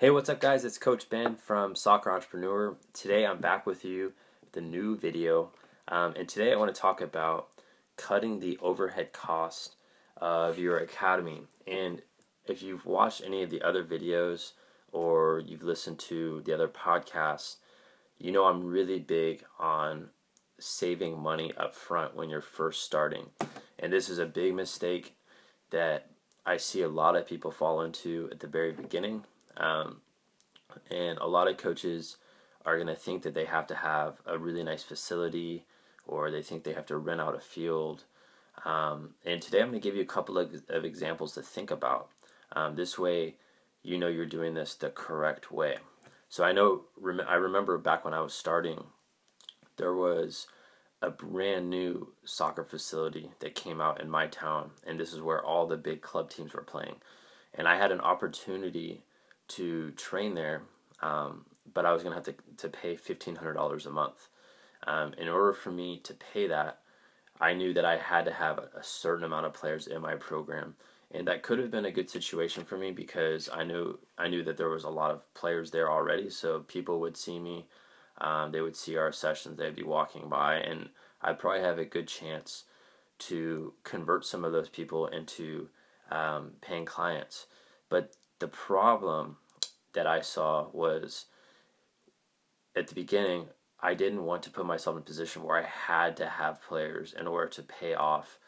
Hey, what's up, guys? It's Coach Ben from Soccer Entrepreneur. Today I'm back with you with a new video. Um, and today I want to talk about cutting the overhead cost of your academy. And if you've watched any of the other videos or you've listened to the other podcasts, you know I'm really big on saving money up front when you're first starting. And this is a big mistake that I see a lot of people fall into at the very beginning. Um, and a lot of coaches are going to think that they have to have a really nice facility or they think they have to rent out a field. Um, and today I'm going to give you a couple of, of examples to think about. Um, this way, you know you're doing this the correct way. So I know rem- I remember back when I was starting, there was a brand new soccer facility that came out in my town, and this is where all the big club teams were playing. And I had an opportunity to train there, um, but I was going to have to, to pay $1,500 a month. Um, in order for me to pay that, I knew that I had to have a, certain amount of players in my program and that could have been a good situation for me because I knew I knew that there was a lot of players there already, so people would see me, um, they would see our sessions, they'd be walking by, and I'd probably have a good chance to convert some of those people into um, paying clients. But the problem that I saw was at the beginning, I didn't want to put myself in a position where I had to have players in order to pay off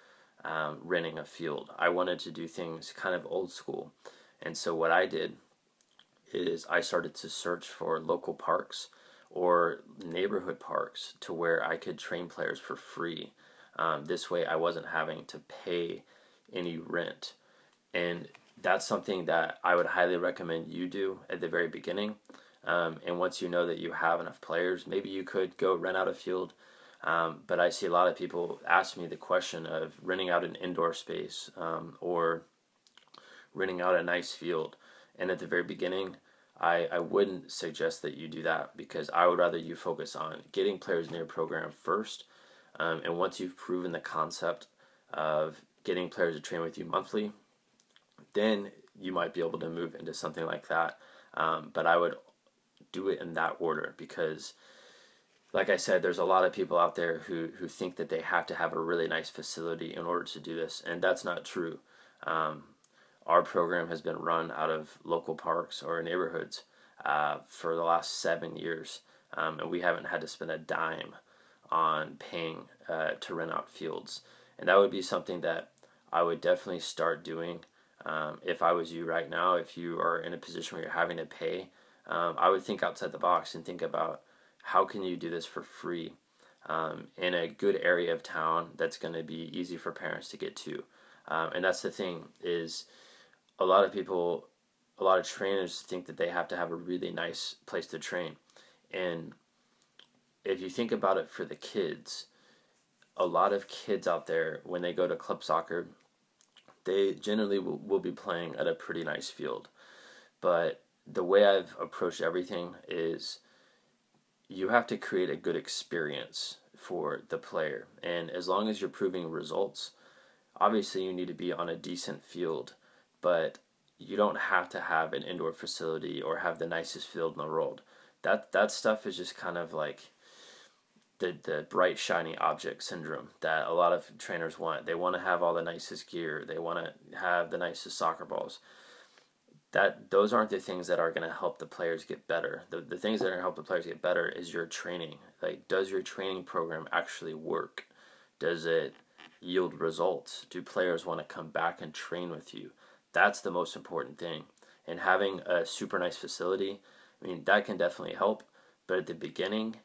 um, renting a field. I wanted to do things kind of old school. And so what I did is I started to search for local parks or neighborhood parks to where I could train players for free. Um, this way I wasn't having to pay any rent. And that's something that I would highly recommend you do at the very beginning. Um, and once you know that you have enough players, maybe you could go rent out a field um, but I see a lot of people ask me the question of renting out an indoor space um, or renting out a nice field. And at the very beginning, I, I wouldn't suggest that you do that because I would rather you focus on getting players in your program first. Um, and once you've proven the concept of getting players to train with you monthly, then you might be able to move into something like that. Um, but I would do it in that order because like I said, there's a lot of people out there who, who think that they have to have a really nice facility in order to do this, and that's not true. Um, our program has been run out of local parks or neighborhoods uh, for the last seven years, um, and we haven't had to spend a dime on paying uh, to rent out fields. And that would be something that I would definitely start doing um, if I was you right now. If you are in a position where you're having to pay, um, I would think outside the box and think about how can you do this for free um, in a good area of town that's going to be easy for parents to get to um, and that's the thing is a lot of people a lot of trainers think that they have to have a really nice place to train and if you think about it for the kids a lot of kids out there when they go to club soccer they generally will, will be playing at a pretty nice field but the way i've approached everything is you have to create a good experience for the player. And as long as you're proving results, obviously you need to be on a decent field, but you don't have to have an indoor facility or have the nicest field in the world. That that stuff is just kind of like the the bright shiny object syndrome that a lot of trainers want. They want to have all the nicest gear. They want to have the nicest soccer balls that those aren't the things that are going to help the players get better. The, the things that are going to help the players get better is your training. Like, does your training program actually work? Does it yield results? Do players want to come back and train with you? That's the most important thing. And having a super nice facility, I mean, that can definitely help. But at the beginning,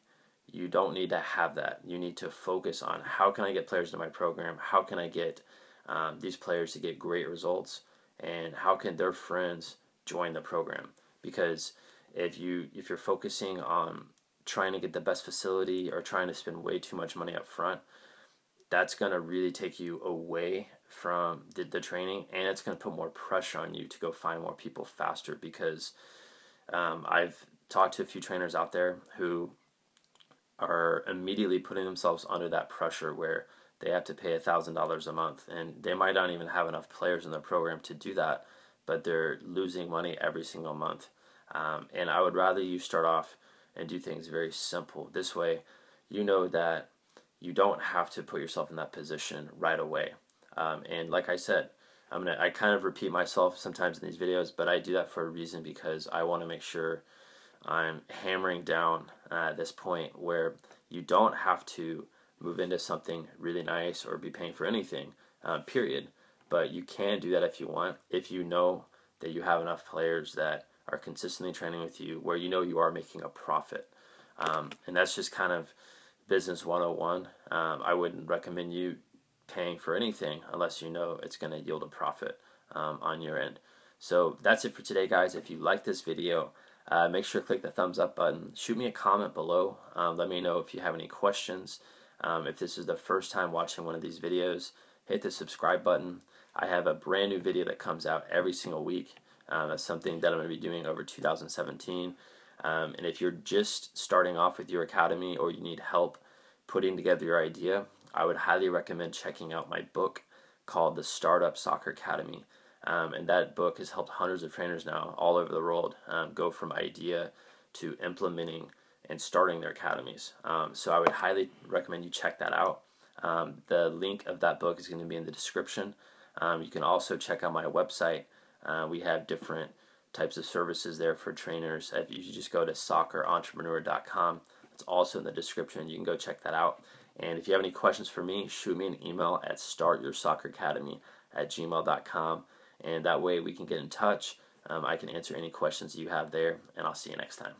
you don't need to have that. You need to focus on how can I get players into my program? How can I get um, these players to get great results? and how can their friends join the program because if you if you're focusing on trying to get the best facility or trying to spend way too much money up front that's going to really take you away from the, the training and it's going to put more pressure on you to go find more people faster because um, i've talked to a few trainers out there who are immediately putting themselves under that pressure where they have to pay a thousand dollars a month, and they might not even have enough players in their program to do that, but they're losing money every single month. Um, and I would rather you start off and do things very simple. This way, you know that you don't have to put yourself in that position right away. Um, and like I said, I'm gonna I kind of repeat myself sometimes in these videos, but I do that for a reason because I want to make sure I'm hammering down at this point where you don't have to move into something really nice or be paying for anything, uh, period. But you can do that if you want, if you know that you have enough players that are consistently training with you where you know you are making a profit. Um, and that's just kind of business 101. Um, I wouldn't recommend you paying for anything unless you know it's going to yield a profit um, on your end. So that's it for today, guys. If you like this video, uh, make sure to click the thumbs up button. Shoot me a comment below. Um, let me know if you have any questions. Um, if this is the first time watching one of these videos, hit the subscribe button. I have a brand new video that comes out every single week. Um, that's something that I'm going to be doing over 2017. Um, and if you're just starting off with your academy or you need help putting together your idea, I would highly recommend checking out my book called The Startup Soccer Academy. Um, and that book has helped hundreds of trainers now all over the world um, go from idea to implementing and starting their academies. Um, so I would highly recommend you check that out. Um, the link of that book is going to be in the description. Um, you can also check out my website. Uh, we have different types of services there for trainers. If you just go to soccerentrepreneur.com, it's also in the description. You can go check that out. And if you have any questions for me, shoot me an email at startyoursocceracademy at gmail.com. And that way we can get in touch. Um, I can answer any questions you have there, and I'll see you next time.